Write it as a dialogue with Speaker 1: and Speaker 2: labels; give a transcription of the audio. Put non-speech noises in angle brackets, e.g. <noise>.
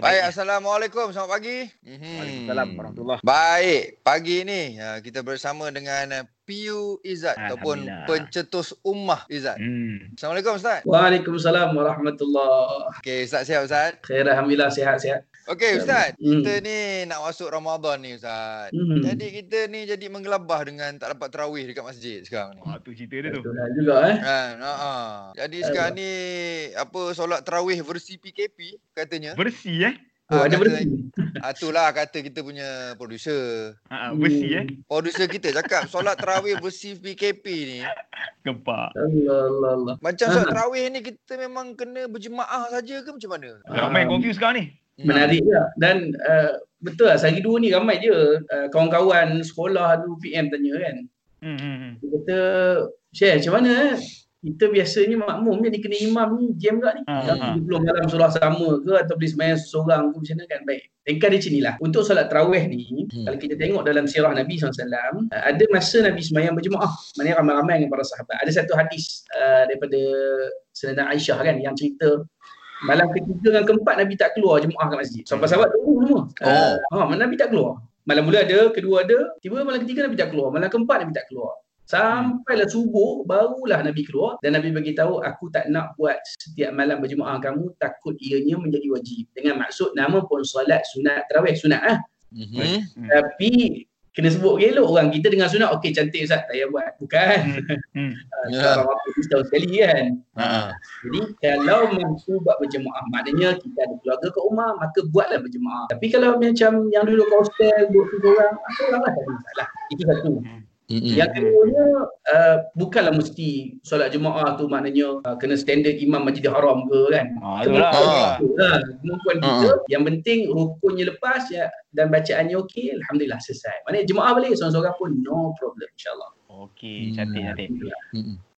Speaker 1: Baik, Assalamualaikum. Selamat pagi.
Speaker 2: Mhm. Waalaikumsalam warahmatullahi
Speaker 1: Baik, pagi ni uh, kita bersama dengan Piu Izzat ataupun pencetus ummah Izzat. Hmm. Assalamualaikum Ustaz.
Speaker 3: Waalaikumsalam warahmatullahi.
Speaker 1: Okey, Ustaz sihat Ustaz?
Speaker 3: Khair alhamdulillah sihat-sihat.
Speaker 1: Okey Ustaz, hmm. kita ni nak masuk Ramadan ni Ustaz. Hmm. Jadi kita ni jadi menggelabah dengan tak dapat tarawih dekat masjid sekarang ni.
Speaker 2: Ah tu cerita dia tu. Betul
Speaker 3: lah juga eh.
Speaker 1: Kan, ha, ha. Jadi sekarang ni apa solat tarawih versi PKP katanya.
Speaker 2: Versi eh?
Speaker 3: Oh, ada bersih.
Speaker 1: Ah, itulah kata kita punya producer.
Speaker 2: Ha, bersih eh.
Speaker 1: Producer kita cakap solat tarawih bersih PKP ni.
Speaker 2: Gempak.
Speaker 3: Allah Allah Allah.
Speaker 1: Macam solat tarawih ni kita memang kena berjemaah saja ke macam mana?
Speaker 2: Ramai confuse sekarang ni.
Speaker 3: Hmm. Menarik je. Dan uh, betul lah sehari dua ni ramai je uh, kawan-kawan sekolah tu PM tanya kan. Hmm. hmm, hmm. Dia kata, share macam mana eh? Kita biasanya makmum ni kena imam ni jam tak ni uh-huh. belum dalam surah sama ke atau boleh semayang seorang ke macam mana kan baik Tengkar di sini lah. Untuk solat terawih ni, hmm. kalau kita tengok dalam sirah Nabi SAW, ada masa Nabi semayang berjemaah. Maksudnya ramai-ramai dengan para sahabat. Ada satu hadis uh, daripada Selena Aisyah kan yang cerita malam ketiga dan keempat Nabi tak keluar jemaah ke masjid. Sampai sahabat tunggu semua. Oh. Uh, ha, Nabi tak keluar. Malam mula ada, kedua ada, tiba malam ketiga Nabi tak keluar. Malam keempat Nabi tak keluar. Sampailah subuh barulah Nabi keluar dan Nabi bagi tahu aku tak nak buat setiap malam berjemaah kamu takut ianya menjadi wajib. Dengan maksud nama pun solat sunat tarawih sunat ah. Mm-hmm. Tapi kena sebut gelok orang kita dengan sunat okey cantik Ustaz tak payah buat. Bukan. Hmm. <laughs> Ya. Uh, yeah. tahu sekali kan. Uh. Jadi kalau mampu buat berjemaah maknanya kita ada keluarga kat rumah maka buatlah berjemaah. Tapi kalau macam yang dulu kat hostel dua tiga orang, apa orang lah tak ada masalah. Itu satu. Hmm. Mm-hmm. Yang keduanya uh, bukanlah mesti solat jemaah tu maknanya uh, kena standard imam masjid haram ke kan.
Speaker 2: Ah itulah.
Speaker 3: Ha. Kemampuan kita yang penting rukunnya lepas ya dan bacaannya okey alhamdulillah selesai. Maknanya jemaah boleh seorang-seorang pun no problem insyaallah.
Speaker 2: Okey, cantik cantik. Hmm.